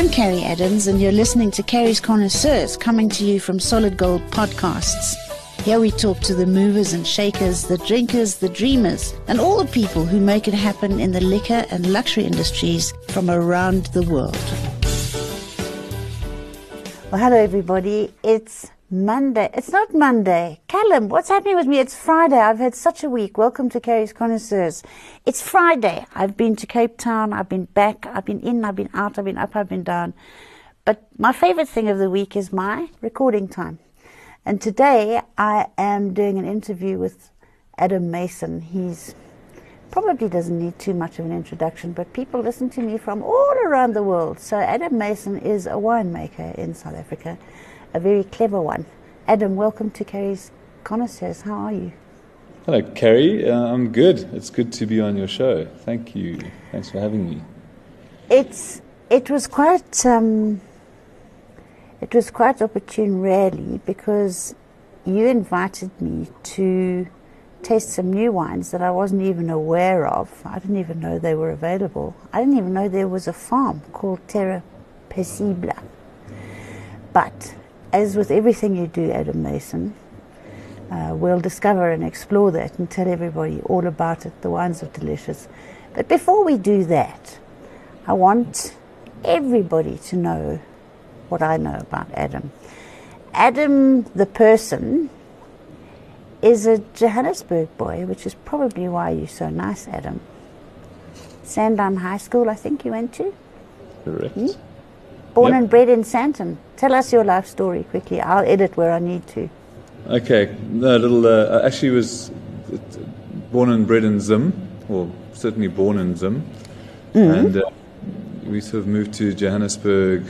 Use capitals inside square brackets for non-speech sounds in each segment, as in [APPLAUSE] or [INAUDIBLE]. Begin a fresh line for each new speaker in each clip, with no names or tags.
I'm Carrie Adams, and you're listening to Carrie's Connoisseurs, coming to you from Solid Gold Podcasts. Here we talk to the movers and shakers, the drinkers, the dreamers, and all the people who make it happen in the liquor and luxury industries from around the world. Well, hello, everybody. It's Monday. It's not Monday. Callum, what's happening with me? It's Friday. I've had such a week. Welcome to Carrie's Connoisseurs. It's Friday. I've been to Cape Town. I've been back. I've been in. I've been out. I've been up. I've been down. But my favorite thing of the week is my recording time. And today I am doing an interview with Adam Mason. He's probably doesn't need too much of an introduction, but people listen to me from all around the world. So Adam Mason is a winemaker in South Africa a very clever one. Adam, welcome to Carrie's Connoisseurs. How are you?
Hello, Carrie. Uh, I'm good. It's good to be on your show. Thank you. Thanks for having me.
It's it was quite um, it was quite opportune, really, because you invited me to taste some new wines that I wasn't even aware of. I didn't even know they were available. I didn't even know there was a farm called Terra Paisible. But as with everything you do, Adam Mason, uh, we'll discover and explore that and tell everybody all about it. The wines are delicious. But before we do that, I want everybody to know what I know about Adam. Adam, the person, is a Johannesburg boy, which is probably why you're so nice, Adam. Sandown High School, I think you went to?
Correct. Hmm?
Born yep. and bred in Sandton. Tell us your life story quickly. I'll edit where I need to.
Okay, a little. Uh, actually, was born and bred in Zim, or certainly born in Zim, mm-hmm. and uh, we sort of moved to Johannesburg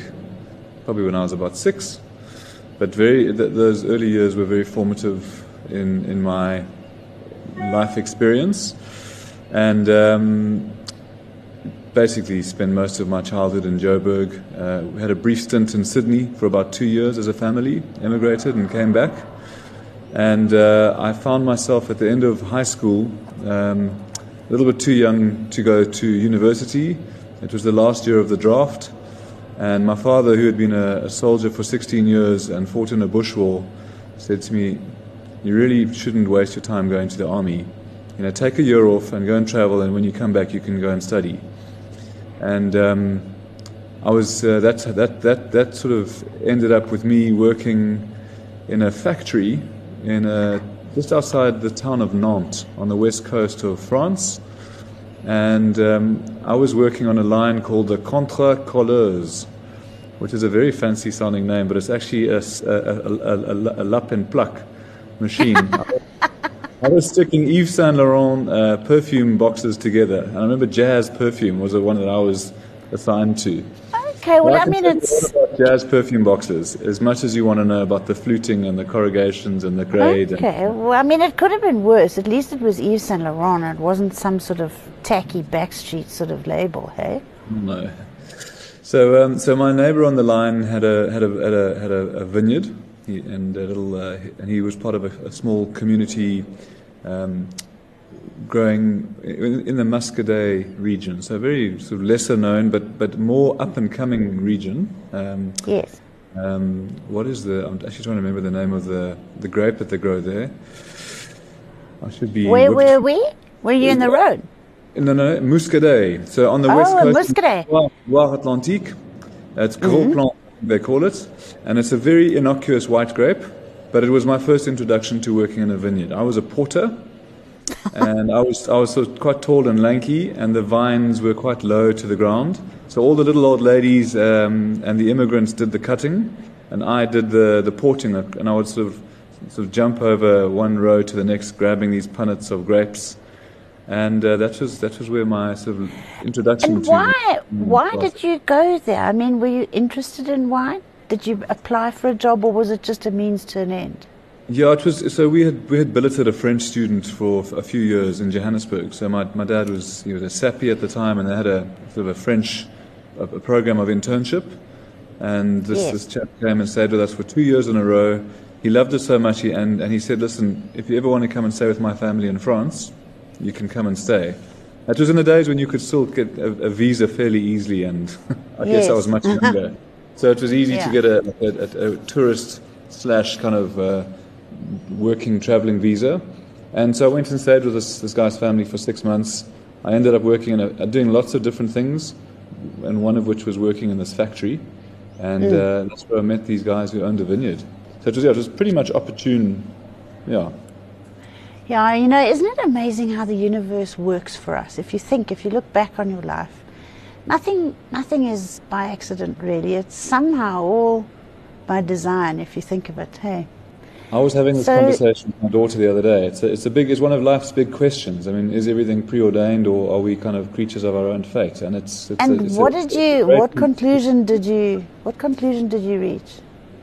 probably when I was about six. But very, th- those early years were very formative in in my life experience, and um, basically spent most of my childhood in Joburg. Uh, we had a brief stint in Sydney for about two years as a family, emigrated and came back. And uh, I found myself at the end of high school um, a little bit too young to go to university. It was the last year of the draft. And my father, who had been a, a soldier for 16 years and fought in a bush war, said to me, You really shouldn't waste your time going to the army. You know, take a year off and go and travel, and when you come back, you can go and study and um, I was uh, that that that that sort of ended up with me working in a factory in a, just outside the town of Nantes on the west coast of France, and um, I was working on a line called the Contre Colleuse, which is a very fancy sounding name, but it's actually a, a, a, a, a lap and pluck machine. [LAUGHS] I was sticking Yves Saint Laurent uh, perfume boxes together, and I remember Jazz perfume was the one that I was assigned to.
Okay, well, I, I mean, it's
jazz perfume boxes. As much as you want to know about the fluting and the corrugations and the grade.
Okay, well, I mean, it could have been worse. At least it was Yves Saint Laurent. And it wasn't some sort of tacky backstreet sort of label, hey?
No. So, um, so my neighbour on the line had a had a had a, had a, a vineyard he, and a little, uh, and he was part of a, a small community um, growing in, in, the Muscadet region. So very sort of lesser known, but but more up and coming region.
Um, yes.
Um, what is the? I'm actually trying to remember the name of the the grape that they grow there. I should be.
Where were we? Were you in the road?
No, no, Muscadet. So on the
oh,
west coast,
Muscadet.
Loire Atlantique. It's Gros mm-hmm. Plan they call it. And it's a very innocuous white grape, but it was my first introduction to working in a vineyard. I was a porter, and I was, I was sort of quite tall and lanky, and the vines were quite low to the ground. So all the little old ladies um, and the immigrants did the cutting, and I did the, the porting, and I would sort of, sort of jump over one row to the next, grabbing these punnets of grapes and uh, that was that was where my sort of introduction
and
to
why why did you go there? I mean, were you interested in wine? Did you apply for a job, or was it just a means to an end?
Yeah, it was. So we had we had billeted a French student for a few years in Johannesburg. So my, my dad was he was a SAPI at the time, and they had a sort of a French a, a program of internship. And this, yes. this chap came and stayed with us for two years in a row. He loved it so much, he, and, and he said, "Listen, if you ever want to come and stay with my family in France, you can come and stay. That was in the days when you could still get a, a visa fairly easily, and [LAUGHS] I yes. guess I was much [LAUGHS] younger. so it was easy yeah. to get a, a, a, tourist slash kind of uh, working traveling visa. And so I went and stayed with this, this guy's family for six months. I ended up working in a, doing lots of different things, and one of which was working in this factory. And mm. uh, that's where I met these guys who owned a vineyard. So it was, yeah, it was pretty much opportune, yeah,
yeah, you know, isn't it amazing how the universe works for us? If you think, if you look back on your life, nothing, nothing is by accident, really. It's somehow all by design, if you think of it. Hey.
I was having this so, conversation with my daughter the other day. It's a, it's a big, it's one of life's big questions. I mean, is everything preordained, or are we kind of creatures of our own fate?
And it's, it's and a, it's what a, did you, what conclusion did you, what conclusion did you reach?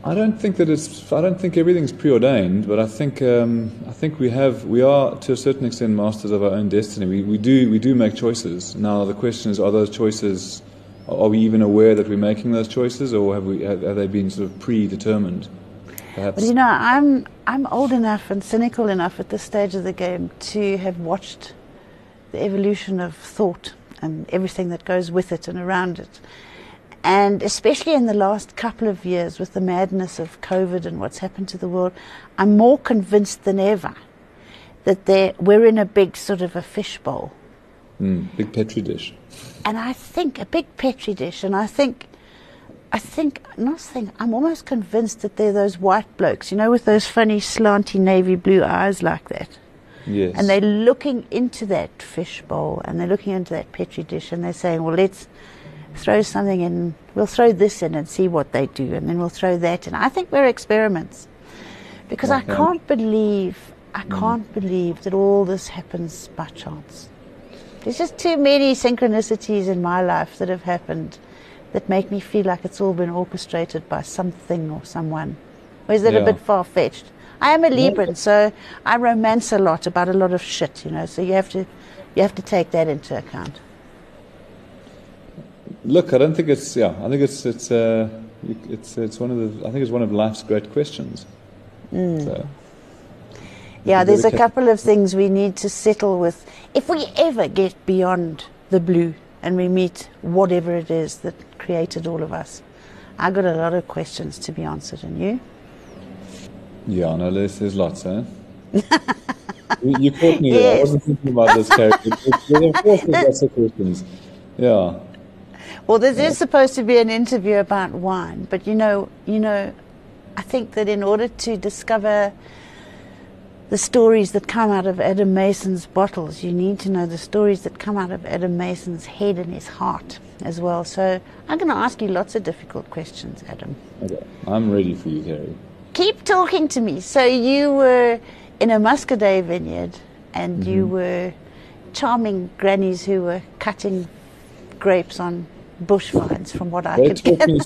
I don't think that it's. I don't think everything's preordained, but I think um, I think we have. We are to a certain extent masters of our own destiny. We, we do we do make choices. Now the question is, are those choices? Are we even aware that we're making those choices, or have we have, have they been sort of predetermined?
Perhaps. But you know, I'm I'm old enough and cynical enough at this stage of the game to have watched the evolution of thought and everything that goes with it and around it. And especially in the last couple of years with the madness of COVID and what's happened to the world, I'm more convinced than ever that we're in a big sort of a fishbowl.
Mm, big petri dish.
And I think a big petri dish, and I think, I think, not think, I'm almost convinced that they're those white blokes, you know, with those funny slanty navy blue eyes like that.
Yes.
And they're looking into that fishbowl and they're looking into that petri dish and they're saying, well, let's throw something in, we'll throw this in and see what they do, and then we'll throw that in. I think we're experiments because I can't believe, I mm. can't believe that all this happens by chance. There's just too many synchronicities in my life that have happened that make me feel like it's all been orchestrated by something or someone. Or is it yeah. a bit far fetched? I am a Libran, so I romance a lot about a lot of shit, you know. So you have to, you have to take that into account.
Look, I don't think it's yeah. I think it's it's uh, it's it's one of the I think it's one of life's great questions.
Mm. So, yeah, there's a couple of things we need to settle with. If we ever get beyond the blue and we meet whatever it is that created all of us, I got a lot of questions to be answered, and you?
Yeah, no, there's, there's lots, eh? [LAUGHS] you, you, caught me there. I wasn't thinking about this character. of course, there's lots of questions. Yeah.
Well, this is supposed to be an interview about wine, but you know, you know, I think that in order to discover the stories that come out of Adam Mason's bottles, you need to know the stories that come out of Adam Mason's head and his heart as well. So I'm going to ask you lots of difficult questions, Adam.
Okay, I'm ready for you, Carrie.
Keep talking to me. So you were in a Muscadet vineyard, and mm-hmm. you were charming grannies who were cutting grapes on bush vines, from what I they could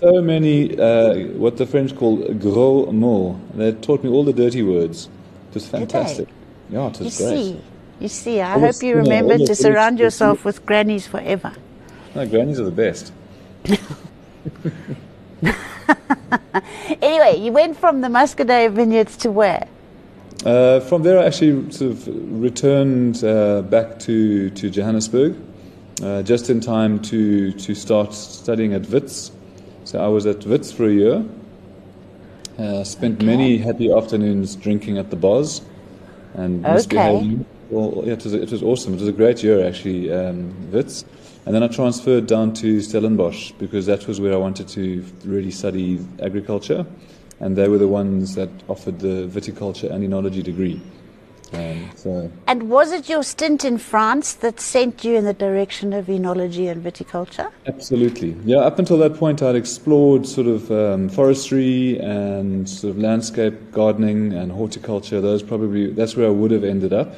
so many, uh, what the French call gros mots. They taught me all the dirty words. It was fantastic. Yeah, it was
you great. See, you see, I hope you remember to surround yourself with grannies forever.
No, grannies are the best. [LAUGHS]
anyway, you went from the Muscadet vineyards to where?
Uh, from there, I actually sort of returned uh, back to, to Johannesburg uh, just in time to, to start studying at Wits. So I was at Wits for a year. Uh, spent okay. many happy afternoons drinking at the bars and okay. misbehaving. Well, yeah, it was, it was awesome. It was a great year, actually, um, Wits. And then I transferred down to Stellenbosch because that was where I wanted to really study agriculture. And they were the ones that offered the viticulture and enology degree. Um, so.
And was it your stint in France that sent you in the direction of enology and viticulture?
Absolutely. Yeah, up until that point, I'd explored sort of um, forestry and sort of landscape gardening and horticulture. Those probably that's where I would have ended up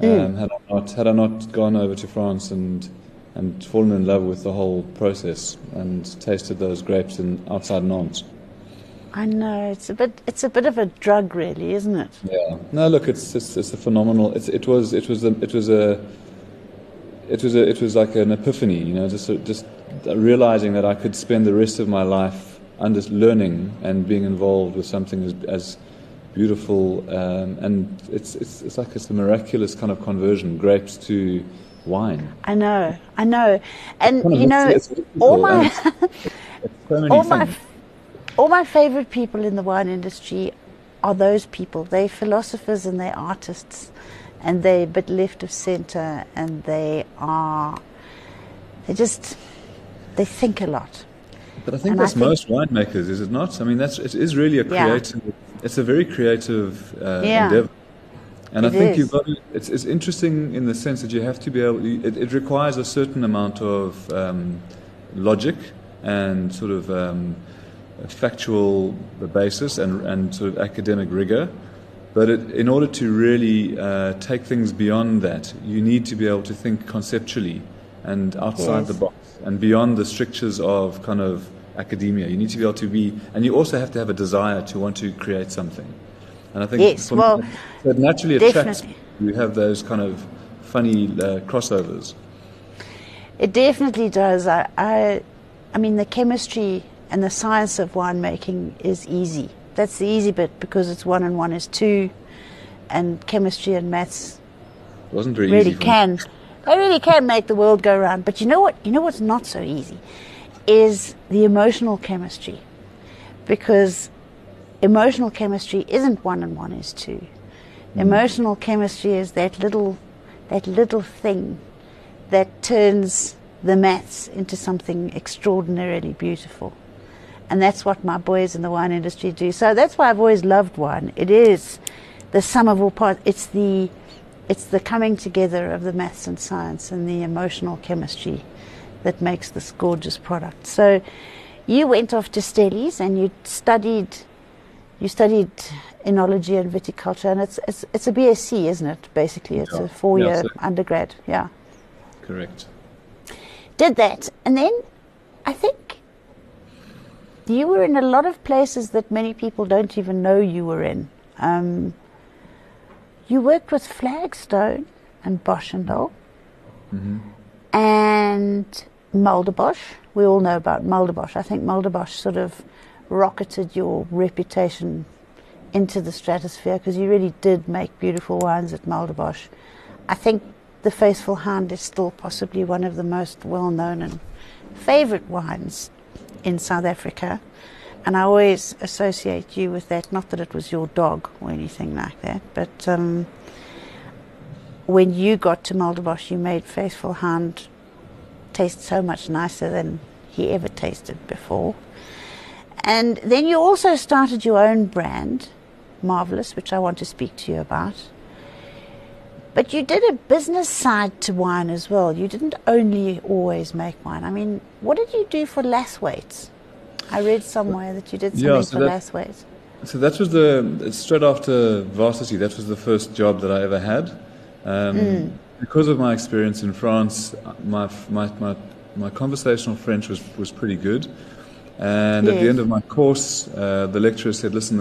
mm. um, had I not had I not gone over to France and and fallen in love with the whole process and tasted those grapes in outside Nantes.
I know it's a bit. It's a bit of a drug, really, isn't it?
Yeah. No, look, it's it's, it's a phenomenal. It's, it was it was a, it was a it was a, it was like an epiphany, you know, just just realizing that I could spend the rest of my life under learning and being involved with something as, as beautiful, um, and it's, it's it's like it's a miraculous kind of conversion, grapes to wine.
I know, I know, and
Kind of
you know, all my [LAUGHS]
So
all my
things.
All my favorite people in the wine industry are those people. They're philosophers and they're artists, and they're a bit left of center, and they are they just they think a lot.
But I think
And I think-
most winemakers, is it not? I mean, that's it is really a creative. Yeah. It's a very creative uh,
Yeah.
endeavor, and I think
is.
you've got. To, it's it's interesting in the sense that you have to be able. It, it requires a certain amount of um, logic and sort of um, factual basis and and sort of academic rigor. But it, in order to really uh, take things beyond that, you need to be able to think conceptually and outside
Yes.
the box and beyond the strictures of kind of academia. You need to be able to be, and you also have to have a desire to want to create something. And I think
Yes,
me,
well,
that naturally attracts
definitely.
you have those kind of funny uh, crossovers.
It definitely does. I, I, I mean, the chemistry and the science of winemaking is easy. That's the easy bit because it's one and one is two, and chemistry and maths
wasn't
really
me.
can. They really can make the world go round. But you know what? You know what's not so easy is the emotional chemistry, because emotional chemistry isn't one and one is two. Hmm. Emotional chemistry is that little, that little thing that turns the maths into something extraordinarily beautiful. And that's what my boys in the wine industry do. So that's why I've always loved wine. It is the sum of all parts. It's the, it's the coming together of the maths and science and the emotional chemistry that makes this gorgeous product. So you went off to Stellies and you studied, you studied enology and viticulture, and it's it's, it's a BSc, isn't it? Basically, it's
Yeah.
a four-year
Yeah, so-
undergrad. Yeah
Correct.
did that, and then I think you were in a lot of places that many people don't even know you were in. Um, you worked with Flagstone and Boschendal and Mulderbosch. We all know about Mulderbosch. I think Mulderbosch sort of rocketed your reputation into the stratosphere because you really did make beautiful wines at Mulderbosch. I think the Faithful Hound is still possibly one of the most well known and favourite wines in South Africa. And I always associate you with that. Not that it was your dog or anything like that, but um, when you got to Mulderbosch, you made Faithful Hound taste so much nicer than he ever tasted before. And then you also started your own brand, Marvelous, which I want to speak to you about. But you did a business side to wine as well. You didn't only always make wine. I mean, what did you do for Laithwaite's? I read somewhere that you did something
Yeah, so
for
that-
Laithwaite's.
So that was the straight after varsity. That was the first job that I ever had. Um, Because of my experience in France, my my my, my conversational French was was pretty good. And at the end of my course, uh, the lecturer said, "Listen,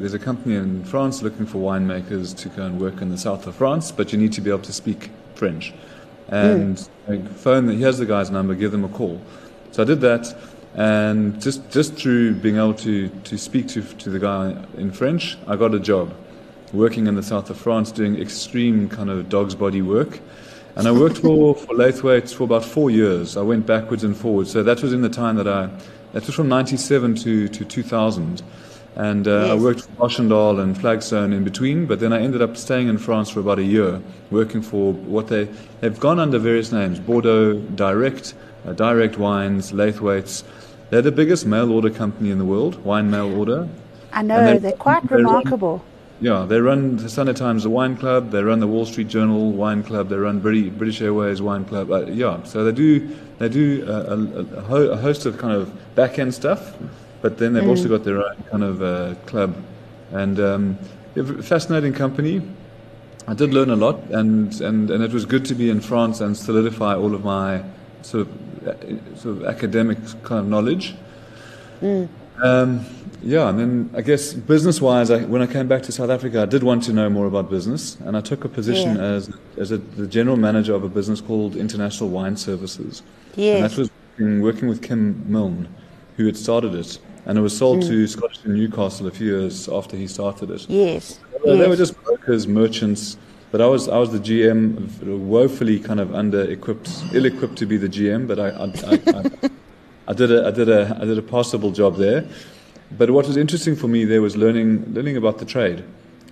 there's a company in France looking for winemakers to go and work in the south of France, but you need to be able to speak French." And I phone. Here's the guy's number. Give them a call. So I did that, and just just through being able to to speak to to the guy in French, I got a job working in the south of France doing extreme kind of dog's body work. And I worked for, for Laithwaites for about four years. I went backwards and forwards. So that was in the time that I, that was from 97 to, to 2000. And uh, I worked for Boschendal and Flagstone in between, but then I ended up staying in France for about a year, working for what they, they've gone under various names Bordeaux Direct, uh, Direct Wines, Laithwaites. They're the biggest mail order company in the world, wine mail order.
I know,
they-
they're quite
they run-
remarkable.
Yeah, they run the Sunday Times, the Wine Club. They run the Wall Street Journal Wine Club. They run British, British Airways Wine Club. Uh, yeah, so they do they do a, a, a, ho- a host of kind of back end stuff, but then they've also got their own kind of uh, club, and um, they're a fascinating company. I did learn a lot, and, and, and it was good to be in France and solidify all of my sort of uh, sort of academic kind of knowledge. Um, yeah, and then I guess business wise, I, when I came back to South Africa, I did want to know more about business, and I took a position
Yeah.
as as a, the general manager of a business called International Wine Services. And that was working, with Kim Milne, who had started it, and it was sold
Mm.
to Scottish and Newcastle a few years after he started it.
Yes.
Well, They were just brokers, merchants, But I was I was the GM, woefully kind of under-equipped, ill-equipped to be the GM. But I I, I, I, did a I did a I did a passable job there. But what was interesting for me there was learning learning about the trade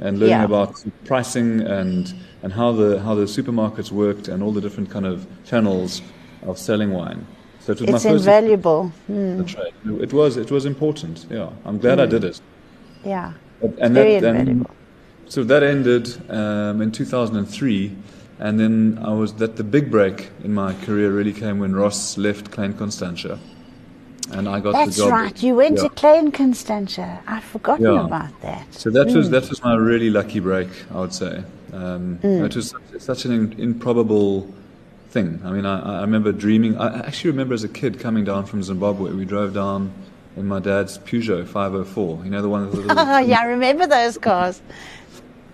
and learning
Yeah.
about pricing and and how the how the supermarkets worked and all the different kind of channels of selling wine. So it was
It's
my first
invaluable. Hmm,
the trade. It was it was important. Yeah, I'm glad I did it.
yeah.
And, and
Very
that, and
invaluable.
so that ended um, in 2003, and then I was that the big break in my career really came when Ross left Klein Constantia, and I got
That's
the job.
right. You went
Yeah.
to Klein Constantia. I've forgotten
Yeah.
about that.
So that was
Hmm.
that was my really lucky break, I would say. Um, It was such, such an in, improbable thing. I mean, I, I remember dreaming. I actually remember as a kid coming down from Zimbabwe. We drove down in my dad's Peugeot 504. You know the one with the little.
Oh, [LAUGHS] yeah, I remember those [LAUGHS] cars.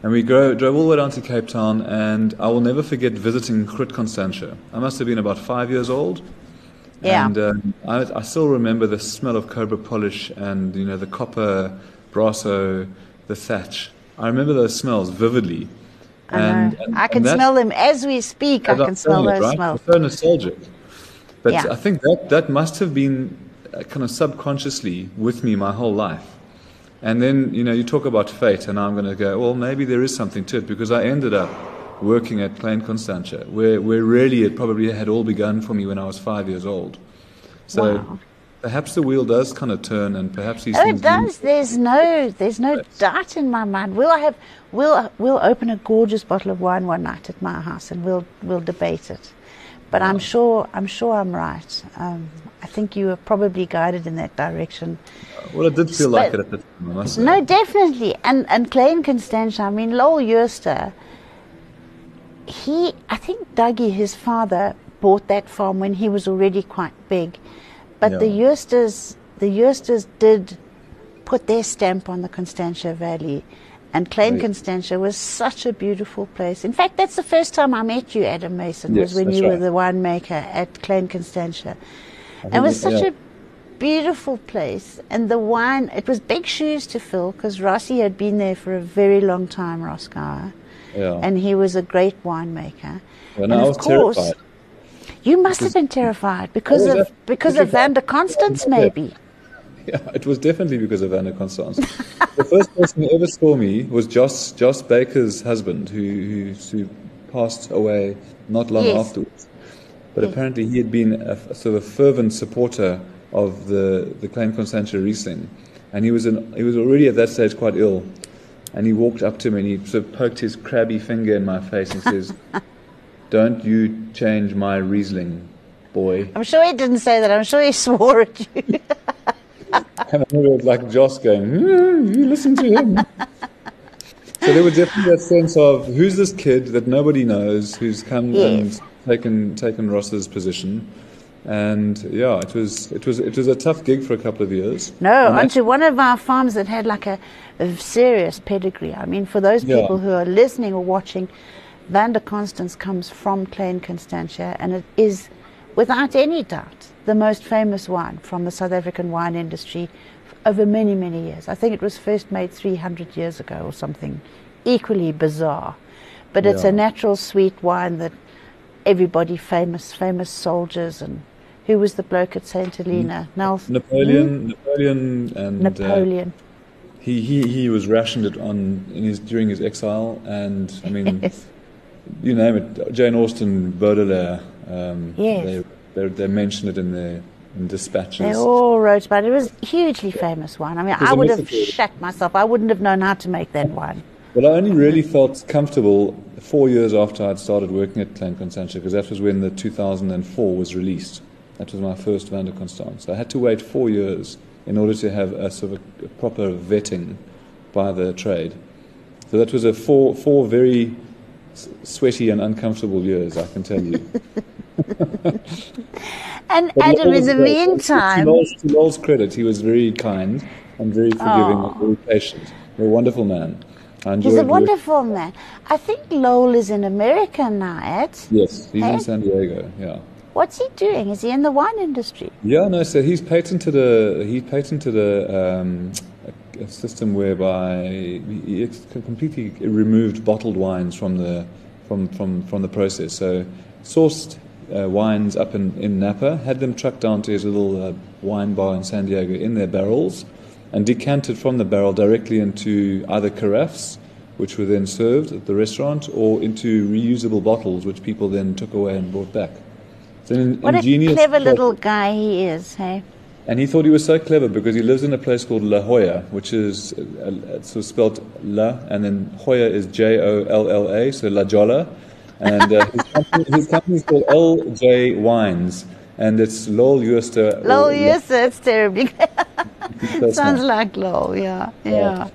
And we go, drove all the way down to Cape Town, and I will never forget visiting Groot Constantia. I must have been about five years old.
Yeah.
And um, I, I still remember the smell of cobra polish and, you know, the copper, brasso, the thatch. I remember those smells vividly.
I
And, and-
I can
and
smell them as we speak. I can smell those
right?
smells.
It's so nostalgic. But
Yeah.
I think that, that must have been uh, kind of subconsciously with me my whole life. And then, you know, you talk about fate, and I'm going to go, well, maybe there is something to it, because I ended up working at Klein Constantia, where, where really it probably had all begun for me when I was five years old. So
Wow.
perhaps the wheel does kind of turn, and perhaps these
Oh, it does. There's no, there's no doubt in my mind. We'll have, we'll, we'll open a gorgeous bottle of wine one night at my house, and we'll, we'll debate it. But I'm sure, I'm sure I'm right. Um, I think you were probably guided in that direction.
Well, it did feel like it at the time, I must say.
No, definitely. And and Klein Constantia, I mean Lowell Jooste, he I think Dougie, his father, bought that farm when he was already quite big. But the
Yeah.
Joostes the Joostes did put their stamp on the Constantia Valley. And Klein
Right.
Constantia was such a beautiful place. In fact, that's the first time I met you, Adam Mason,
Yes,
was when you were
right.
the winemaker at Klein Constantia.
I
It was such
yeah.
a beautiful place, and the wine. It was big shoes to fill because Rossi had been there for a very long time, Ross Gower,
Yeah.
and he was a great winemaker. And of
was
course,
terrified.
you must have been terrified because
oh,
of
ab-
because of. Vin de Constance, maybe. [LAUGHS]
Yeah, it was definitely because of Anna Constance. the first person who ever saw me was Joss, Joss Baker's husband, who, who, who passed away not long
Yes.
afterwards. But
Yes.
apparently he had been a, a sort of fervent supporter of the, the Klein Constantia Riesling. And he was, in, he was already at that stage quite ill. And he walked up to me and he sort of poked his crabby finger in my face and says, [LAUGHS] Don't you change my Riesling, boy.
I'm sure he didn't say that. I'm sure he [LAUGHS] swore at you.
And I remember it was like Joss going, "Hmm, you listen to him. [LAUGHS] so there was definitely that sense of who's this kid that nobody knows, who's come
Yes.
and taken taken Ross's position. And yeah, it was it was it was a tough gig for a couple of years.
No,
And
onto one of our farms that had like a, a serious pedigree. I mean, for those
Yeah.
people who are listening or watching, Vin de Constance comes from Klein Constantia, and it is, without any doubt, the most famous wine from the South African wine industry over many, many years. I think it was first made 300 years ago or something equally bizarre. But it's a natural sweet wine that everybody famous, famous soldiers and who was the bloke at St. Helena? Nelson.
Napoleon, Napoleon, and uh,
Napoleon.
he, he he was rationed it on in his during his exile, and I mean, [LAUGHS]
Yes.
you name it, Jane Austen, Baudelaire. Um,
Yes.
they, they they mention it in their in dispatches.
They all wrote about it. It was a hugely famous wine. I mean, I would have shat myself. I wouldn't have known how to make that wine.
But I only really felt comfortable four years after I'd started working at Klein Constantia, because that was when the 2004 was released. That was my first Vin de Constance. I had to wait four years in order to have a sort of a proper vetting by the trade. So that was a four, four very sweaty and uncomfortable years, I can tell you. [LAUGHS]
And
But
Adam, in the
great. To
meantime,
Lowell's, to Lowell's credit, he was very kind and very forgiving
Oh.
and very patient. A wonderful man.
He's a wonderful man. I think Lowell is in America now, Ed.
Yes, he's in San Diego. Yeah.
What's he doing? Is he in the wine industry?
Yeah, no. So he's patented a he patented a, um, a system whereby he completely removed bottled wines from the from from from the process. So sourced uh, wines up in, in Napa, had them trucked down to his little uh, wine bar in San Diego in their barrels, and decanted from the barrel directly into either carafes, which were then served at the restaurant, or into reusable bottles, which people then took away and brought back.
It's an what a clever little guy he is, hey?
And he thought he was so clever because he lives in a place called La Jolla, which is uh, uh so spelled La, and then Jolla is J O L L A, so La Jolla. And uh, his, company, his company is called LJ Wines, and it's Lowell Jooste.
Lowell Jooste, it's terribly. [LAUGHS] Sounds like Lowell, yeah, yeah.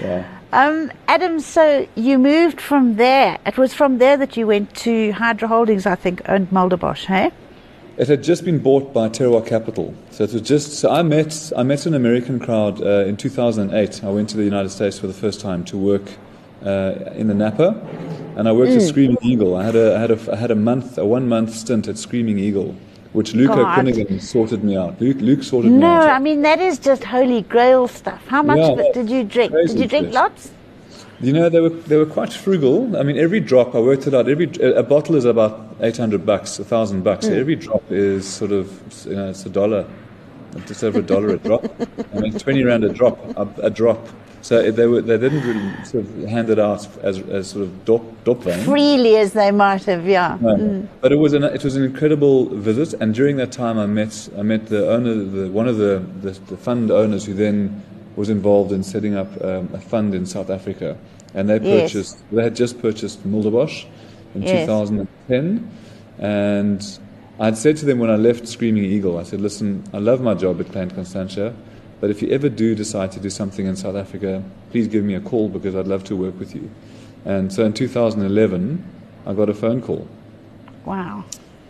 yeah. Um, Adam, so you moved from there. It was from there that you went to Hydra Holdings, I think, owned Mulderbosch, hey?
It had just been bought by Terroir Capital. So it was just. So I met I met an American crowd uh, in 2008. I went to the United States for the first time to work uh, in the Napa, and I worked mm. at Screaming Eagle. I had a I had a I had a month a one month stint at Screaming Eagle, which Luke O'Cuinneagain sorted me out. Luke, Luke sorted
no,
me out.
No, I mean that is just holy grail stuff. How much yeah, of it did you drink? Did you drink lots?
You know, they were they were quite frugal. I mean, every drop I worked it out. Every a bottle is about eight hundred bucks, a thousand bucks. Mm. So every drop is sort of you know it's a dollar, just over a dollar a drop. I mean, twenty rand a drop, a, a drop. So they were they didn't really sort of hand it out as, as sort of dop, dop
freely as they might have, yeah. No. Mm.
But it was an it was an incredible visit, and during that time I met I met the owner, the, one of the, the, the fund owners who then was involved in setting up um, a fund in South Africa, and they purchased. Yes. They had just purchased Mulderbosch in yes. 2010, and I'd said to them when I left Screaming Eagle, I said, "Listen, I love my job at Klein Constantia, but if you ever do decide to do something in South Africa, please give me a call because I'd love to work with you." And so in 2011, I got a phone call.
Wow.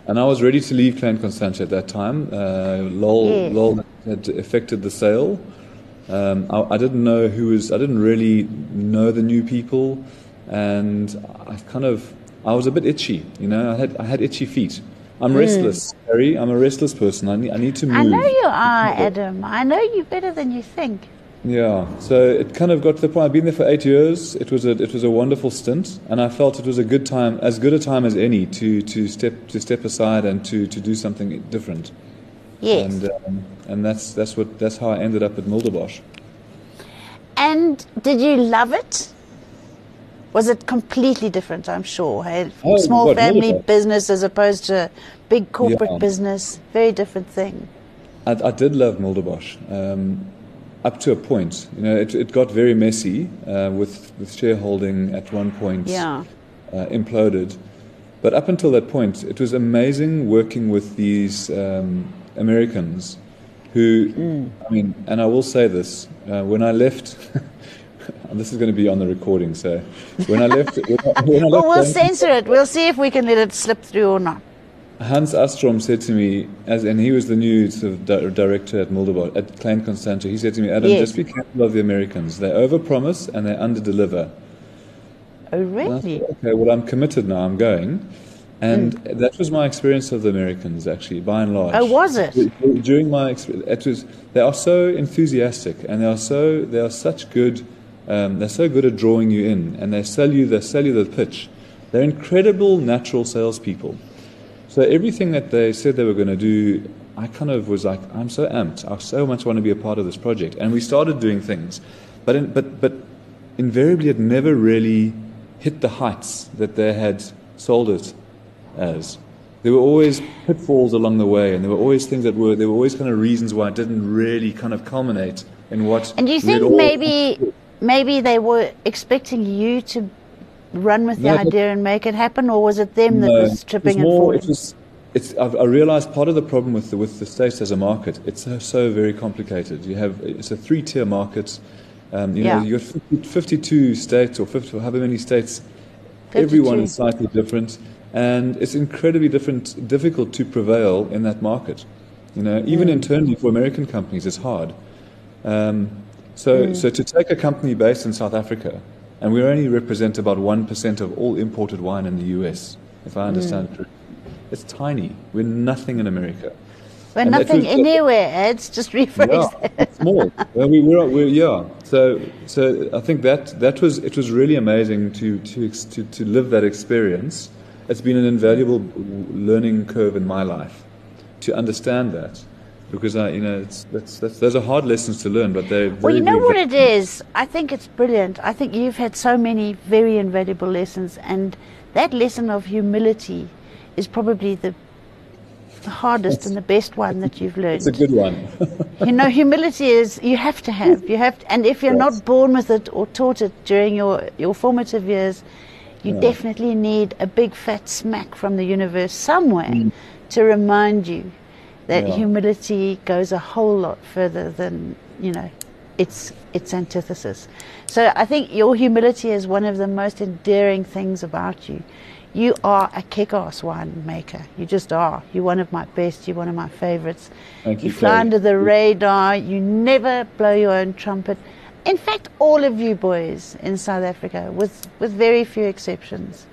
And I was ready to leave Klein Constantia at that time. Uh, Lowell, yes. Lowell had effected the sale. Um, I, I, didn't know who was. I didn't really know the new people, and I kind of. I was a bit itchy, you know. I had I had itchy feet. I'm mm. restless, Harry. I'm a restless person. I need I need to move. I
know you are, Adam. I know you better than you think.
Yeah. So it kind of got to the point. I've been there for eight years. It was a it was a wonderful stint, and I felt it was a good time, as good a time as any, to to step to step aside and to to do something different.
Yes.
And, um, and that's, that's, what, that's how I ended up at Mulderbosch.
And did you love it? Was it completely different, I'm sure? Hey? Oh, Small family business as opposed to big corporate yeah. business, very different thing.
I, I did love Mulderbosch. Um, up to a point. You know, it, it got very messy uh, with, with shareholding at one point
yeah.
uh, imploded. But up until that point, it was amazing working with these um, Americans who, mm. I mean, and I will say this, uh, when I left, [LAUGHS] [LAUGHS] this is going to be on the recording, so when I left. when I, when I
left well, we'll censor it. We'll see if we can let it slip through or not.
Hans Astrom said to me, as, and he was the new sort of di- director at Mulderbosch, at Klein Constantia, he said to me, Adam, yes. just be careful of the Americans. They overpromise and they underdeliver.
Oh, really?
Said, okay, well, I'm committed now. I'm going. And mm. that was my experience of the Americans, actually, by and large.
Oh, was it?
During my experience, it was, they are so enthusiastic, and they are so they are such good. Um, they're so good at drawing you in, and they sell you they sell you the pitch. They're incredible natural salespeople. So everything that they said they were going to do, I kind of was like, I'm so amped. I so much want to be a part of this project, and we started doing things, but in, but but invariably it never really hit the heights that they had sold it as. There were always pitfalls along the way, and there were always things that were, there were always kind of reasons why it didn't really kind of culminate in what.
And do you think maybe, maybe they were expecting you to run with no, the idea and make it happen, or was it them no, that was tripping and falling? It was,
it's, I, I realized part of the problem with the, with the states as a market, it's so, so very complicated. You have it's a three tier market. Um, you yeah. know, you got 52 states or 50, however many states. 52. Everyone is slightly different and it's incredibly different, difficult to prevail in that market. You know, even internally for American companies, it's hard. Um, so, mm. so to take a company based in South Africa, and we only represent about one percent of all imported wine in the U.S., if I understand mm. correctly, it's tiny. We're nothing in America.
Where
And
nothing anywhere adds, just rephrase
yeah, it's small. Well, we were, we yeah. So, so I think that that was it was really amazing to to to, to live that experience. It's been an invaluable learning curve in my life to understand that, because I, you know, it's that's, that's those are hard lessons to learn, but they're very,
Well, you know what
valuable.
it is? I think it's brilliant. I think you've had so many very invaluable lessons, and that lesson of humility is probably the, the hardest and the best one that you've learned.
It's a good one. [LAUGHS]
you know, humility is you have to have. You have, to, and if you're
Yes.
not born with it or taught it during your your formative years, you
Yeah.
definitely need a big fat smack from the universe somewhere mm. to remind you that.
Yeah.
humility goes a whole lot further than you know its its antithesis. So I think your humility is one of the most endearing things about you. You are a kick-ass winemaker. You just are. You're one of my best. You're one of my favorites.
Thank
you
you,
fly under the radar. You never blow your own trumpet. In fact, all of you boys in South Africa, with, with very few exceptions,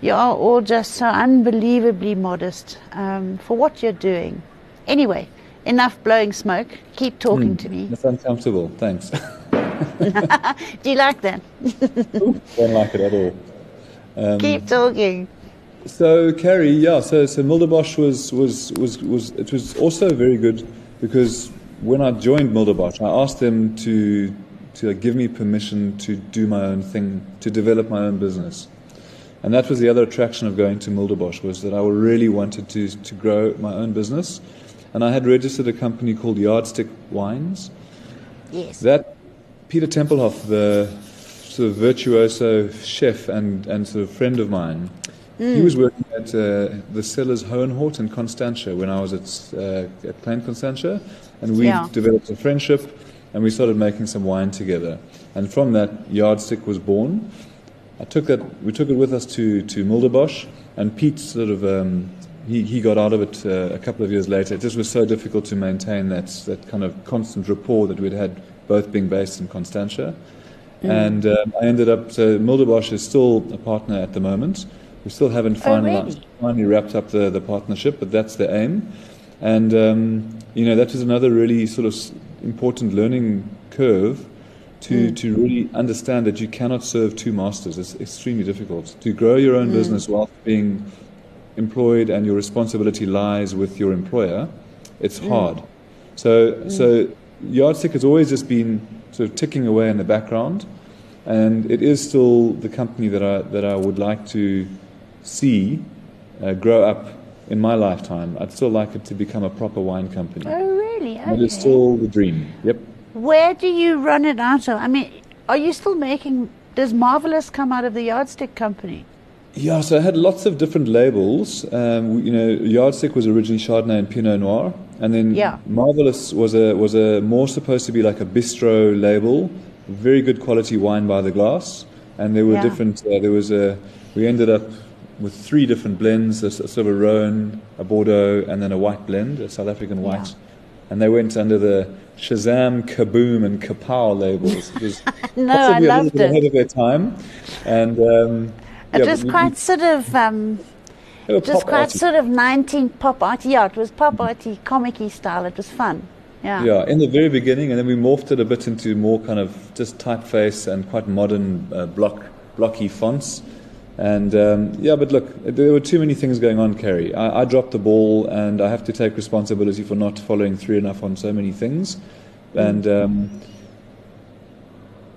you are all just so unbelievably modest um, for what you're doing. Anyway, enough blowing smoke. Keep talking to me.
It's uncomfortable. Thanks. [LAUGHS] [LAUGHS]
Do you like that?
Don't like it at all. Um,
Keep talking.
So Carrie, yeah, so so Mulderbosch was was was was it was also very good because when I joined Mulderbosch, I asked them to to give me permission to do my own thing, to develop my own business. And that was the other attraction of going to Mulderbosch was that I really wanted to to grow my own business. And I had registered a company called Yardstick Wines.
Yes.
That Peter Tempelhoff, the sort of virtuoso chef and, and sort of friend of mine, he was working at uh, the Cellars Hohenort in Constantia when I was at, uh, at Klein Constantia, and we
Yeah.
developed a friendship, and we started making some wine together. And from that, Yardstick was born. I took that, we took it with us to, to Mulderbosch, and Pete sort of, um, he, he got out of it uh, a couple of years later. It just was so difficult to maintain that, that kind of constant rapport that we'd had, both being based in Constantia. And um, I ended up, so Mulderbosch is still a partner at the moment. We still haven't
Oh, really?
finally wrapped up the, the partnership, but that's the aim. And, um, you know, that was another really sort of important learning curve to, hmm. to really understand that you cannot serve two masters. It's extremely difficult. To grow your own hmm. business whilst being employed and your responsibility lies with your employer, it's hmm. hard. So, so Yardstick has always just been sort of ticking away in the background, and it is still the company that I that I would like to see uh, grow up in my lifetime. I'd still like it to become a proper wine company.
Oh, really?
But it's still the dream. Yep.
Where do you run it out of? I mean, are you still making? Does Marvelous come out of the Yardstick Company?
Yeah, so I had lots of different labels. Um, you know, Yardstick was originally Chardonnay and Pinot Noir, and then
Yeah.
Marvelous was a was a more supposed to be like a bistro label, very good quality wine by the glass, and there were
Yeah.
different. Uh, there was a we ended up with three different blends: a, s- sort of a Rhone, a Bordeaux, and then a white blend, a South African white,
Yeah.
And they went under the Shazam, Kaboom, and Kapow labels. It was [LAUGHS]
No, I
a
loved
bit
it.
ahead of their time, and. Um,
It
yeah,
was quite sort of, um, just
pop
quite
arty.
sort of 19 pop arty. Yeah, it was pop arty, comic style. It was fun. Yeah.
Yeah, in the very beginning, and then we morphed it a bit into more kind of just typeface and quite modern uh, block blocky fonts. And um, yeah, but look, there were too many things going on, Carrie. I, I dropped the ball, and I have to take responsibility for not following through enough on so many things. And um,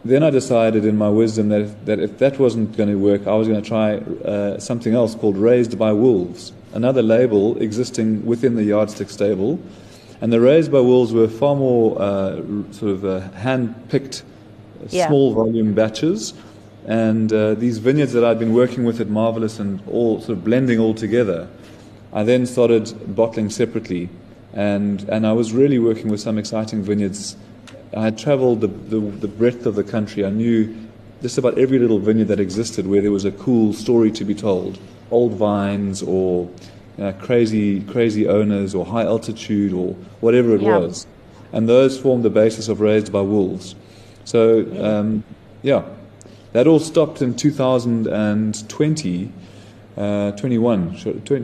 then I decided, in my wisdom, that that if that wasn't going to work, I was going to try uh, something else called Raised by Wolves, another label existing within the Yardstick stable. And the Raised by Wolves were far more uh, sort of uh, hand-picked, uh,
Yeah.
small volume batches. And uh, these vineyards that I'd been working with at Marvelous and all sort of blending all together, I then started bottling separately. And, and I was really working with some exciting vineyards. I had traveled the, the, the breadth of the country. I knew just about every little vineyard that existed where there was a cool story to be told. Old vines or uh, crazy, crazy owners or high altitude or whatever it
Yeah.
was. And those formed the basis of Raised by Wolves. So, um, yeah, that all stopped in 2020, uh, 21,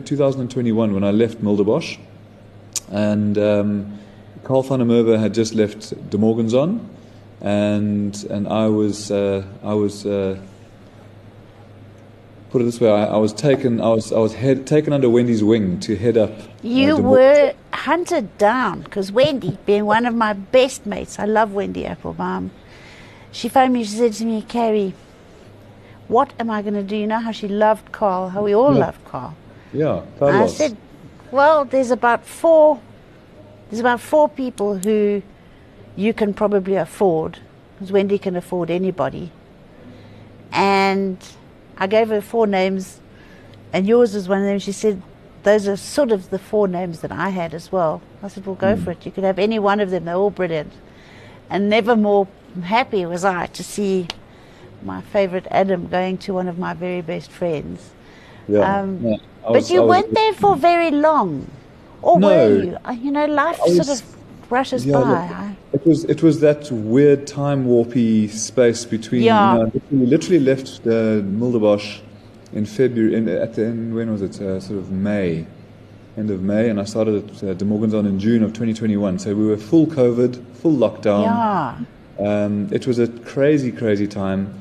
2021 when I left Mulderbosch. and um, Carl van der Merwe had just left DeMorgenzon, and and I was uh, I was uh, put it this way I, I, was taken I was I was head, taken under Wendy's wing to head up.
You uh, were hunted down because Wendy, being one of my best mates, I love Wendy Appelbaum. She phoned me. She said to me, "Carrie, what am I going to do?" You know how she loved Carl, how we all yeah. loved Carl.
Yeah,
I said, "Well, there's about four. There's about four people who you can probably afford, because Wendy can afford anybody, and." I gave her four names, and yours is one of them. She said, Those are sort of the four names that I had as well. I said, Well, go mm. for it. You could have any one of them. They're all brilliant. And never more happy was I to see my favorite Adam going to one of my very best friends.
Yeah. Um, yeah.
Was, but you weren't there for very long. Or no, were you? Uh, you know, life was, sort of rushes yeah, by.
It was it was that weird time warpy space between. Yeah. You know, we literally left uh, Mulderbosch in February. In, at the end, when was it? Uh, sort of May, end of May, and I started at uh, DeMorgenzon in June of 2021. So we were full COVID, full lockdown.
Yeah.
Um, it was a crazy, crazy time,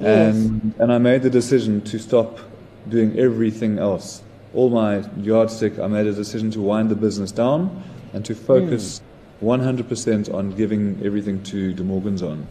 yes. and and I made the decision to stop doing everything else. All my yardstick, I made a decision to wind the business down and to focus. Mm 100% on giving everything to DeMorgenzon.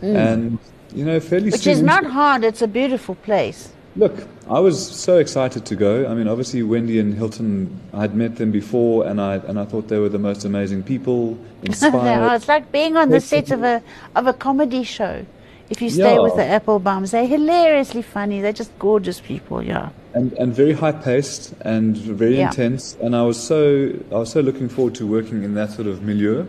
Mm. And, you know, fairly
Which
soon,
is not hard, it's a beautiful place.
Look, I was so excited to go. I mean, obviously, Wendy and Hilton, I had met them before, and I, and I thought they were the most amazing people, [LAUGHS] inspired.
it's like being on the set of a, of a comedy show. If you stay yeah. with the Appelbaums, they're hilariously funny. They're just gorgeous people, yeah
and, and very high paced and very yeah. intense. And I was so I was so looking forward to working in that sort of milieu.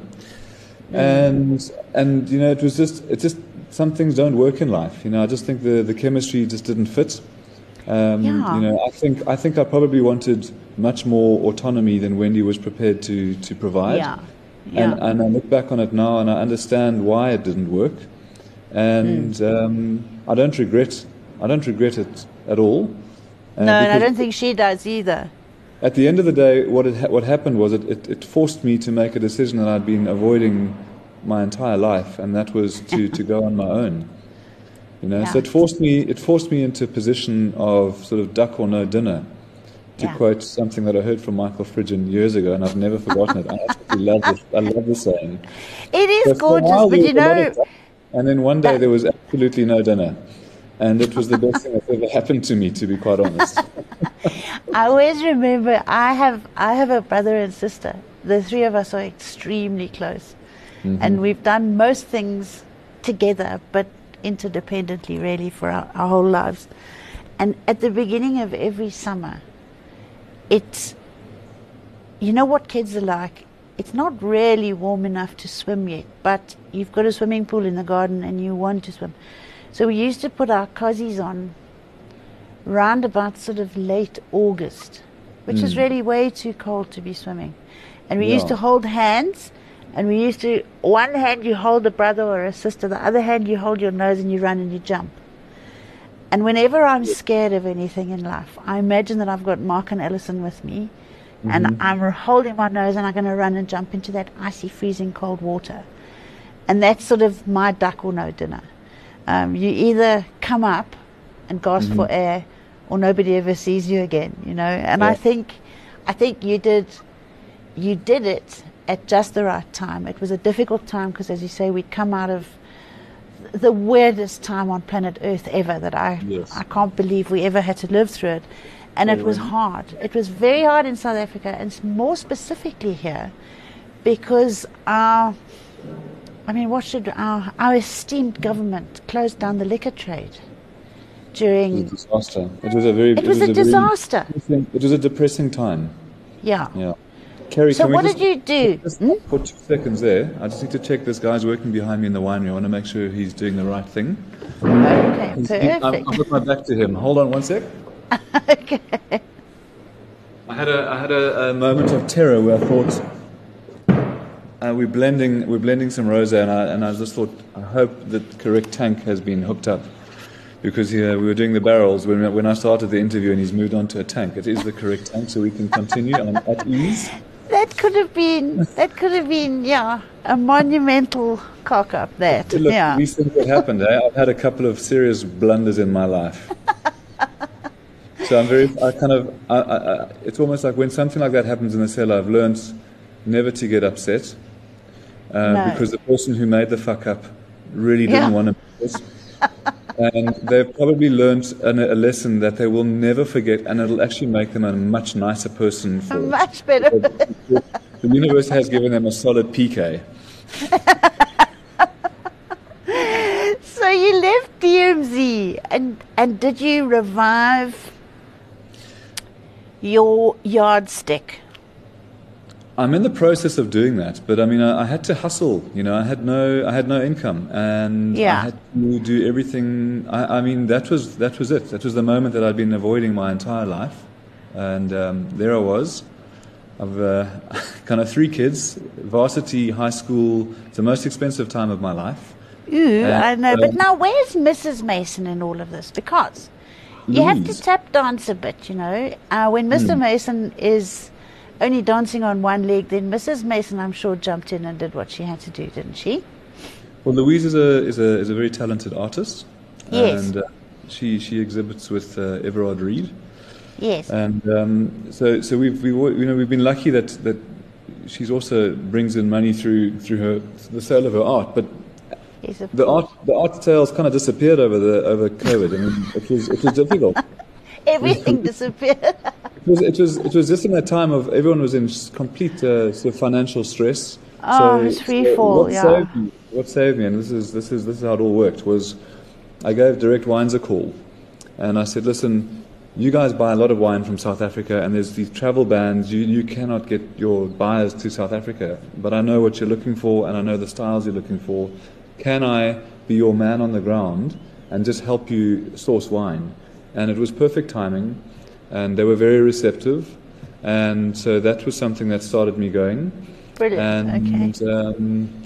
Mm. And and you know it was just it just some things don't work in life. You know I just think the, the chemistry just didn't fit. Um, yeah. You know I think I think I probably wanted much more autonomy than Wendy was prepared to to provide.
Yeah. Yeah.
And, and I look back on it now and I understand why it didn't work. And mm. um, I don't regret I don't regret it at all.
Uh, no, and I don't think she does either.
At the end of the day, what, ha- what happened was it, it, it, forced me to make a decision that I'd been avoiding my entire life, and that was to, to go on my own. You know, yeah. so it forced me it forced me into a position of sort of duck or no dinner, to yeah. quote something that I heard from Michael Fridjhon years ago, and I've never forgotten it. I absolutely love this. I love the saying.
It is gorgeous, but you know.
And then one day there was absolutely no dinner and it was the best thing that ever happened to me, to be quite honest. [LAUGHS] [LAUGHS]
I always remember I have I have a brother and sister. The three of us are extremely close, mm-hmm. and we've done most things together, but interdependently, really, for our, our whole lives. And at the beginning of every summer, it's you know what kids are like. It's not really warm enough to swim yet, but you've got a swimming pool in the garden and you want to swim. So we used to put our cozies on round about sort of late August, which mm. is really way too cold to be swimming. And we yeah. used to hold hands, and we used to, one hand you hold a brother or a sister, the other hand you hold your nose and you run and you jump. And whenever I'm scared of anything in life, I imagine that I've got Mark and Ellison with me, mm-hmm. and I'm holding my nose and I'm going to run and jump into that icy, freezing cold water. And that's sort of my duck or no dinner. Um, you either come up and gasp mm-hmm. for air, or nobody ever sees you again. You know, and yeah. I think, I think you did, you did it at just the right time. It was a difficult time because, as you say, we'd come out of the weirdest time on planet Earth ever. That I, yes. I can't believe we ever had to live through it, and it was hard. It was very hard in South Africa, and more specifically here, because our I mean, what should our, our esteemed government close down the liquor trade during?
It was a disaster. It was a very.
It, it was, was, a, disaster.
it was a depressing time.
Yeah.
Yeah. Carrie,
so what did you do?
Hmm? For two seconds there, I just need to check this guy's working behind me in the winery. I want to make sure he's doing the right thing.
Okay, perfect.
I'll put my back to him. Hold on one sec. [LAUGHS]
okay.
I had a I had a, a moment of terror where I thought uh, we're blending we're blending some rosé, and I, and I just thought I hope that the correct tank has been hooked up because we were doing the barrels when when I started the interview, and he's moved on to a tank. It is the correct tank, so we can continue. I'm at ease.
That could have been that could have been yeah a monumental cock up. That
Look,
yeah.
these things have happened. Eh? I've had a couple of serious blunders in my life. [LAUGHS] so I'm very, I kind of, I, I, I, it's almost like when something like that happens in the cell, I've learned never to get upset uh,
No.
because the person who made the fuck up really didn't
Yeah.
want to. [LAUGHS] and they've probably learned an, a lesson that they will never forget, and it'll actually make them a much nicer person for.
Much better. [LAUGHS]
The universe has given them a solid PK. [LAUGHS]
So you left DMZ, and and did you revive your yardstick?
I'm in the process of doing that, but I mean, I, I had to hustle. You know, I had no, I had no income, and
Yeah.
I had to do everything. I, I mean, that was that was it. That was the moment that I'd been avoiding my entire life, and um, there I was. I've uh, [LAUGHS] kind of three kids, varsity, high school. It's the most expensive time of my life.
Ooh,
Uh,
I know. But
um,
now, where's Mrs. Mason in all of this? Because you have to tap dance a bit, you know. Uh, when Mr.
Hmm.
Mason is only dancing on one leg, then Mrs. Mason, I'm sure, jumped in and did what she had to do, didn't she?
Well, Louise is a is a is a very talented artist,
Yes.
and uh, she she exhibits with uh, Everard Read.
Yes.
And um, so, so we've we, you know we've been lucky that that she's also brings in money through through her the sale of her art. But
yes
the
course.
art the art sales kind of disappeared over the over COVID. I mean, it was it was difficult. [LAUGHS]
Everything [LAUGHS] disappeared. [LAUGHS]
It was it was it was just in that time of everyone was in complete uh, sort of financial stress.
Oh, it's free fall,
What
yeah.
saved me? What saved me? And this is this is this is how it all worked. Was I gave Direct Wines a call, and I said, listen. You guys buy a lot of wine from South Africa, and there's these travel bans. You, you cannot get your buyers to South Africa. But I know what you're looking for, and I know the styles you're looking for. Can I be your man on the ground and just help you source wine? And it was perfect timing, and they were very receptive. And so that was something that started me going.
Brilliant.
And
okay.
um,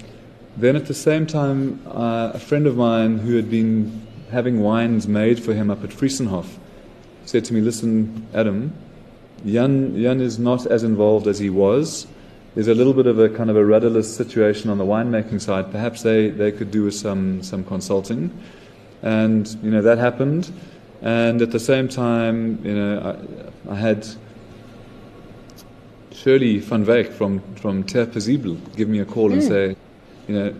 then at the same time, uh, a friend of mine who had been having wines made for him up at Vriesenhof said to me, Listen, Adam, Jan, Jan is not as involved as he was. There's a little bit of a kind of a rudderless situation on the winemaking side. Perhaps they, they could do with some, some consulting. And, you know, that happened. And at the same time, you know, I, I had Shirley van Wyk from, from Ter give me a call and say, you know,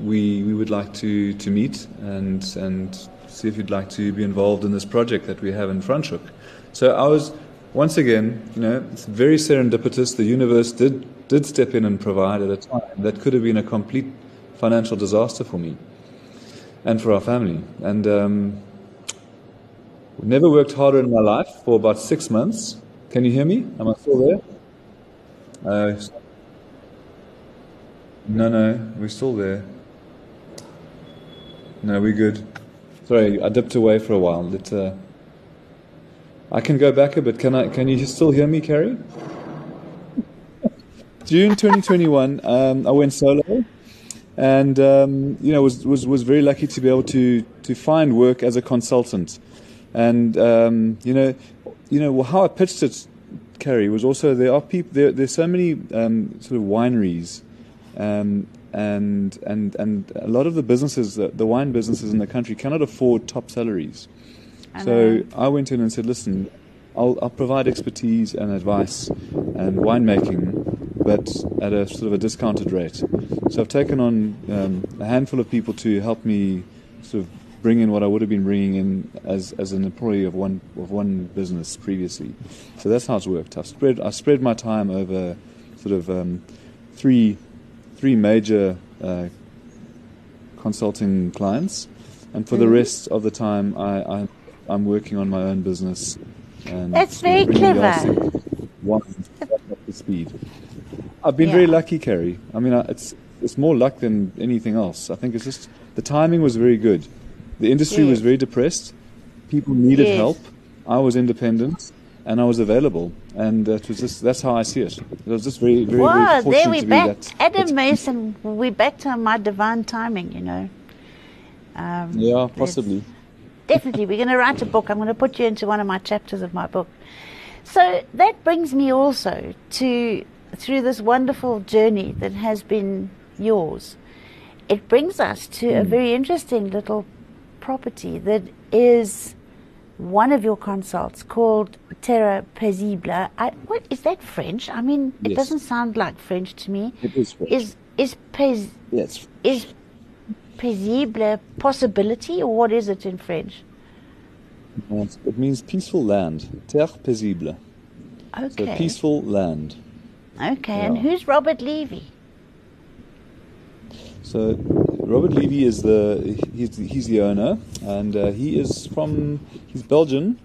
we, we would like to, to meet and, and see if you'd like to be involved in this project that we have in Franschhoek. So I was, once again, you know, it's very serendipitous. The universe did, did step in and provide at a time that could have been a complete financial disaster for me and for our family. And um, never worked harder in my life for about six months. Can you hear me? Am I still there? Uh, no, no, we're still there. No, we're good. Sorry, I dipped away for a while. Let, uh, I can go back a bit. Can I? Can you still hear me, Carrie? [LAUGHS] June 2021, um, I went solo, and um, you know was, was was very lucky to be able to to find work as a consultant, and um, you know, you know well, how I pitched it, Carrie, was also there are people there. There's so many um, sort of wineries um, and and and a lot of the businesses, the, the wine businesses in the country, cannot afford top salaries.
I
so. I went in and said, "Listen, I'll, I'll provide expertise and advice and winemaking, but at a sort of a discounted rate." So I've taken on um, a handful of people to help me sort of bring in what I would have been bringing in as, as an employee of one of one business previously. So that's how it's worked. I've spread I spread my time over sort of um, three three major uh, consulting clients, and for the
Mhm.
rest of the time, I, I I'm working on my own business. And
That's very clever.
One up to speed. I've been
Yeah.
very lucky, Carrie. I mean, it's it's more luck than anything else. I think it's just the timing was very good. The industry was very depressed. People needed
Yes.
help. I was independent, and I was available, and it was just that's how I see it. It was just very, very,
Wow,
very fortunate
there we
to be
back.
that.
Adam
that-
Mason, we back to my divine timing, you know. Um,
Yeah, possibly.
Definitely, we're going to write a book. I'm going to put you into one of my chapters of my book. So that brings me also to through this wonderful journey that has been yours, it brings us to a very interesting little property that is one of your consults called Terra Paisible. I, what is that French? I mean, it
Yes.
doesn't sound like French to me.
It is French.
Is is pais,
Yes.
is paisible possibility or what is it in French?
Yes, It means peaceful land. Terre paisible. So
Okay.
peaceful land.
Okay, and who's Robert Levy?
So Robert Levy is the he's, he's the owner, and uh, he is from he's Belgian,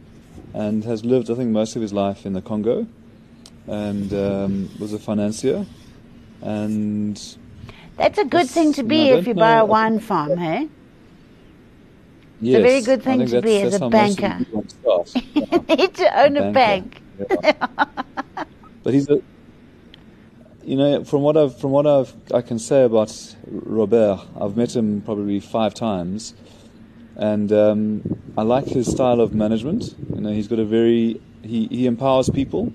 and has lived I think most of his life in the Congo, and um, was a financier, and
That's a good thing to be if you buy a
know.
wine farm, hey?
yes,
a very good thing to be as a
how most of the
banker.
Yeah.
need to own a bank.
Yeah. [LAUGHS] but he's a, you know, from what I've from what I've I can say about Robert, I've met him probably five times, and um, I like his style of management. You know, he's got a very he, he empowers people,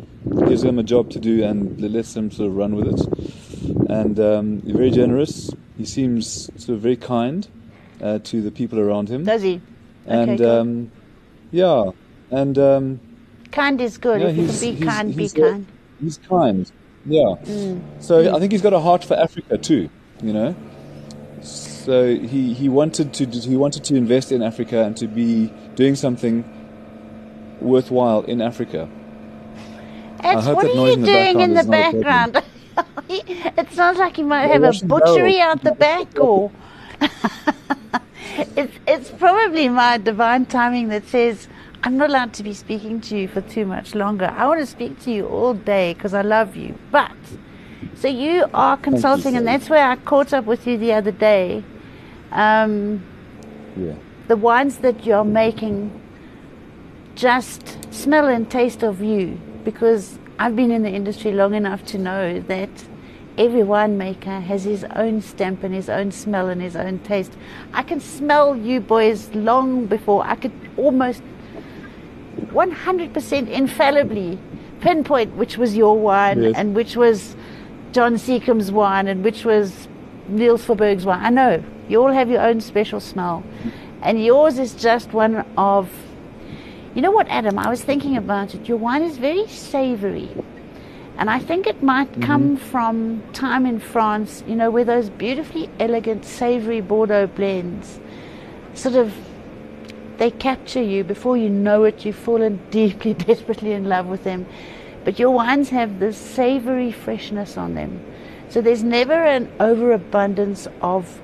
gives them a job to do, and lets them sort of run with it. And um, very generous. He seems sort of very kind uh, to the people around him.
Does he?
and
okay,
um, yeah, and um,
kind is good.
yeah,
if you
he's-
can be
he's-
kind,
he's
be
a-
kind.
He's kind. Yeah.
Mm.
So I think he's got a heart for Africa too. You know. So he, he wanted to he wanted to invest in Africa and to be doing something worthwhile in Africa. Hope
what are you
in
doing in the
background [LAUGHS]
it sounds like you might
They're
have a butchery
barrels.
out the back, or [LAUGHS] it's it's probably my divine timing that says I'm not allowed to be speaking to you for too much longer. I want to speak to you all day because I love you. But so you are consulting, and that's where I caught up with you the other day. Um,
Yeah.
the wines that you're making just smell and taste of you because I've been in the industry long enough to know that every winemaker has his own stamp and his own smell and his own taste. I can smell you boys long before I could almost 100% infallibly pinpoint which was your wine
Yes.
and which was John Seacombe's wine and which was Niels Verburg's wine. I know you all have your own special smell, and yours is just one of. You know what, Adam? I was thinking about it. Your wine is very savory, and I think it might mm-hmm. come from time in France. You know, where those beautifully elegant savory Bordeaux blends, sort of they capture you before you know it. You've fallen deeply, [LAUGHS] desperately in love with them. But your wines have this savory freshness on them. So there's never an overabundance of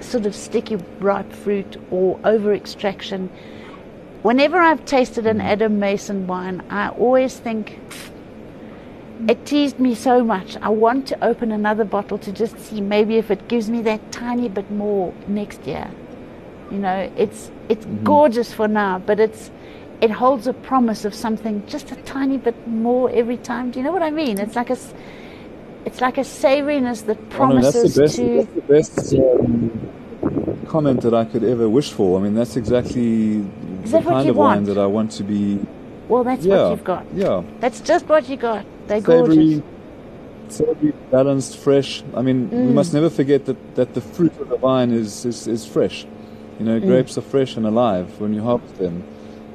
sort of sticky ripe fruit or over extraction. Whenever I've tasted an mm. Adam Mason wine, I always think it teased me so much. I want to open another bottle to just see maybe if it gives me that tiny bit more next year. You know, it's it's gorgeous for now, but it's it holds a promise of something just a tiny bit more every time. Do you know what I mean? It's like a it's like a savoriness that
I mean, that's
promises
the best,
to.
that's the best um, comment that I could ever wish for. I mean, that's exactly
Is
the
that
kind of wine that I want to be.
Well, that's
yeah,
what you've got.
Yeah,
That's just what you got. They're gorgeous.
savory, savory, balanced, fresh. I mean,
Mm.
we must never forget that, that the fruit of the vine is, is, is fresh. You
Mm.
know, grapes are fresh and alive when you harvest them,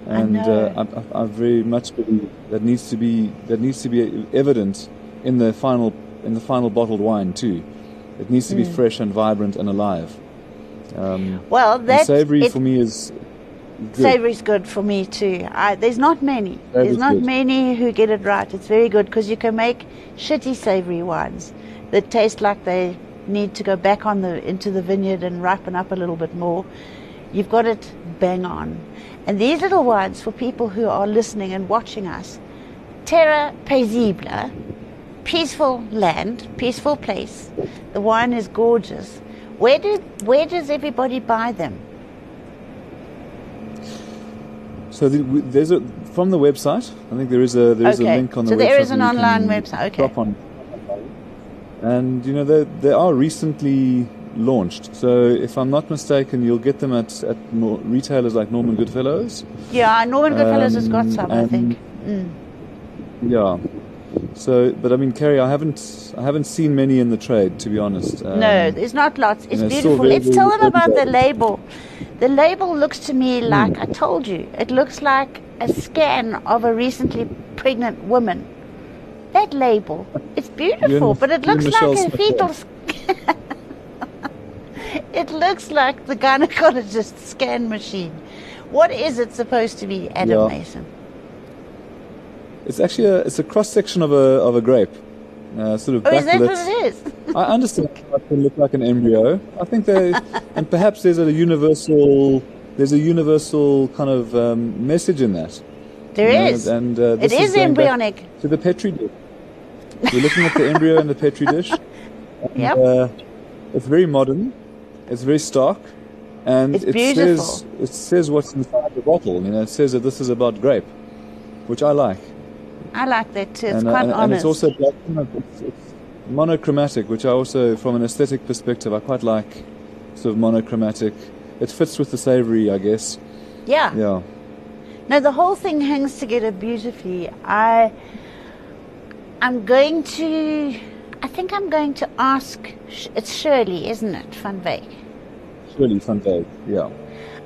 and
know.
uh, I, I, I very much believe that needs to be that needs to be evident in the final in the final bottled wine too. It needs to be
Mm.
fresh and vibrant and alive. Um,
Well,
and
that's
savory
it,
for me is good.
Savory's good for me too. I, there's not many. there's not
good.
many who get it right. It's very good because you can make shitty savory wines that taste like they need to go back on the into the vineyard and ripen up a little bit more. You've got it bang on. And these little wines for people who are listening and watching us, Terra Paisible, peaceful land, peaceful place. The wine is gorgeous. Where do where does everybody buy them?
So the, there's a from the website. I think there is a there is
Okay.
a link on the
So
website.
there is an online website, okay.
drop on. And you know they they are recently launched. So if I'm not mistaken, you'll get them at at retailers like Norman Goodfellows.
Yeah, Norman Goodfellows has got
Um,
some, I think. Mm.
Yeah. So, but I mean, Carrie, I haven't, I haven't seen many in the trade, to be honest. Um,
no, there's not lots. It's
know,
beautiful.
very,
Let's tell them about the label. The label looks to me
Hmm.
like I told you. It looks like a scan of a recently pregnant woman. That label, it's beautiful, but it looks like a fetal. [LAUGHS] it looks like the gynecologist scan machine. What is it supposed to be, Adam
Yeah.
Mason?
It's actually a, it's a cross section of a of a grape, uh, sort of
Oh, is that
backlit.
what it is?
I understand [LAUGHS] it can look like an embryo. I think they, and perhaps there's a universal, there's a universal kind of um, message in that.
There
you know,
is.
and uh,
It
this
is embryonic.
to the petri dish. We're looking at the embryo in the petri dish. And,
Yep.
uh, it's very modern. It's very stark, and
It's
it
beautiful.
says it says what's inside the bottle. You know, it says that this is about grape, which I like.
I like that too. It's
and, uh,
quite
and,
honest.
and it's also black, it's, it's monochromatic, which I also, from an aesthetic perspective, I quite like. Sort of monochromatic. It fits with the savory, I guess.
yeah.
Yeah.
No, the whole thing hangs together beautifully. I, I'm going to, I think I'm going to ask. It's Shirley, isn't it, Van
really fun. Yeah.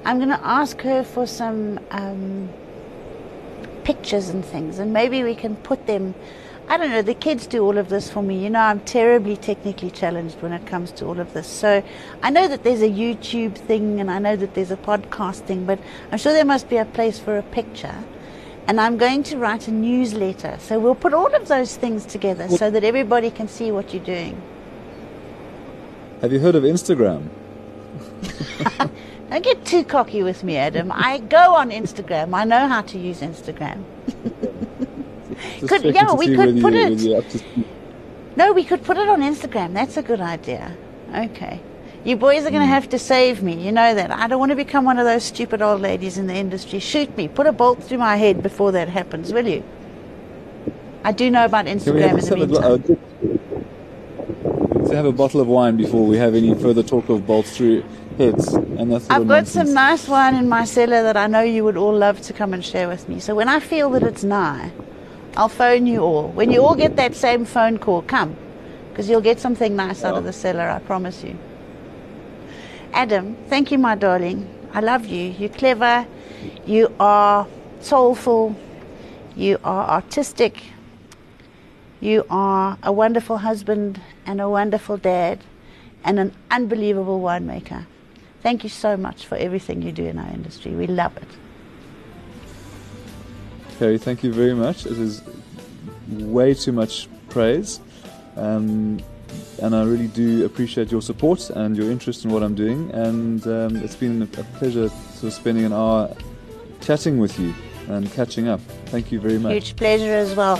I'm going to ask her for some um, pictures and things, and maybe we can put them. I don't know. The kids do all of this for me. You know, I'm terribly technically challenged when it comes to all of this. So I know that there's a YouTube thing, and I know that there's a podcast thing, but I'm sure there must be a place for a picture. And I'm going to write a newsletter. So we'll put all of those things together so that everybody can see what you're doing.
Have you heard of Instagram? [LAUGHS]
Don't get too cocky with me, Adam. I go on Instagram. I know how to use Instagram. Could- yeah, we could put
you-
it-
whether you're up to speed.
No, we could put it on Instagram. That's a good idea. Okay. You boys are going to have to save me. You know that. I don't want to become one of those stupid old ladies in the industry. Shoot me. Put a bolt through my head before that happens, will you? I do know about Instagram in the
have a, gla-
meantime.
uh, let's have a bottle of wine before we have any further talk of bolts through heads and that's
I've got some nice wine in my cellar that I know you would all love to come and share with me. So when I feel that it's nigh, I'll phone you all. When you all get that same phone call, come. Because you'll get something nice out of the cellar, I promise you. Adam, thank you, my darling. I love you. You're clever. You are soulful. You are artistic. You are a wonderful husband and a wonderful dad and an unbelievable winemaker. Thank you so much for everything you do in our industry. We love it.
Carrie, thank you very much. It is way too much praise. Um, and I really do appreciate your support and your interest in what I'm doing. And um, it's been a pleasure sort of spending an hour chatting with you and catching up. Thank you very much.
Huge pleasure as well.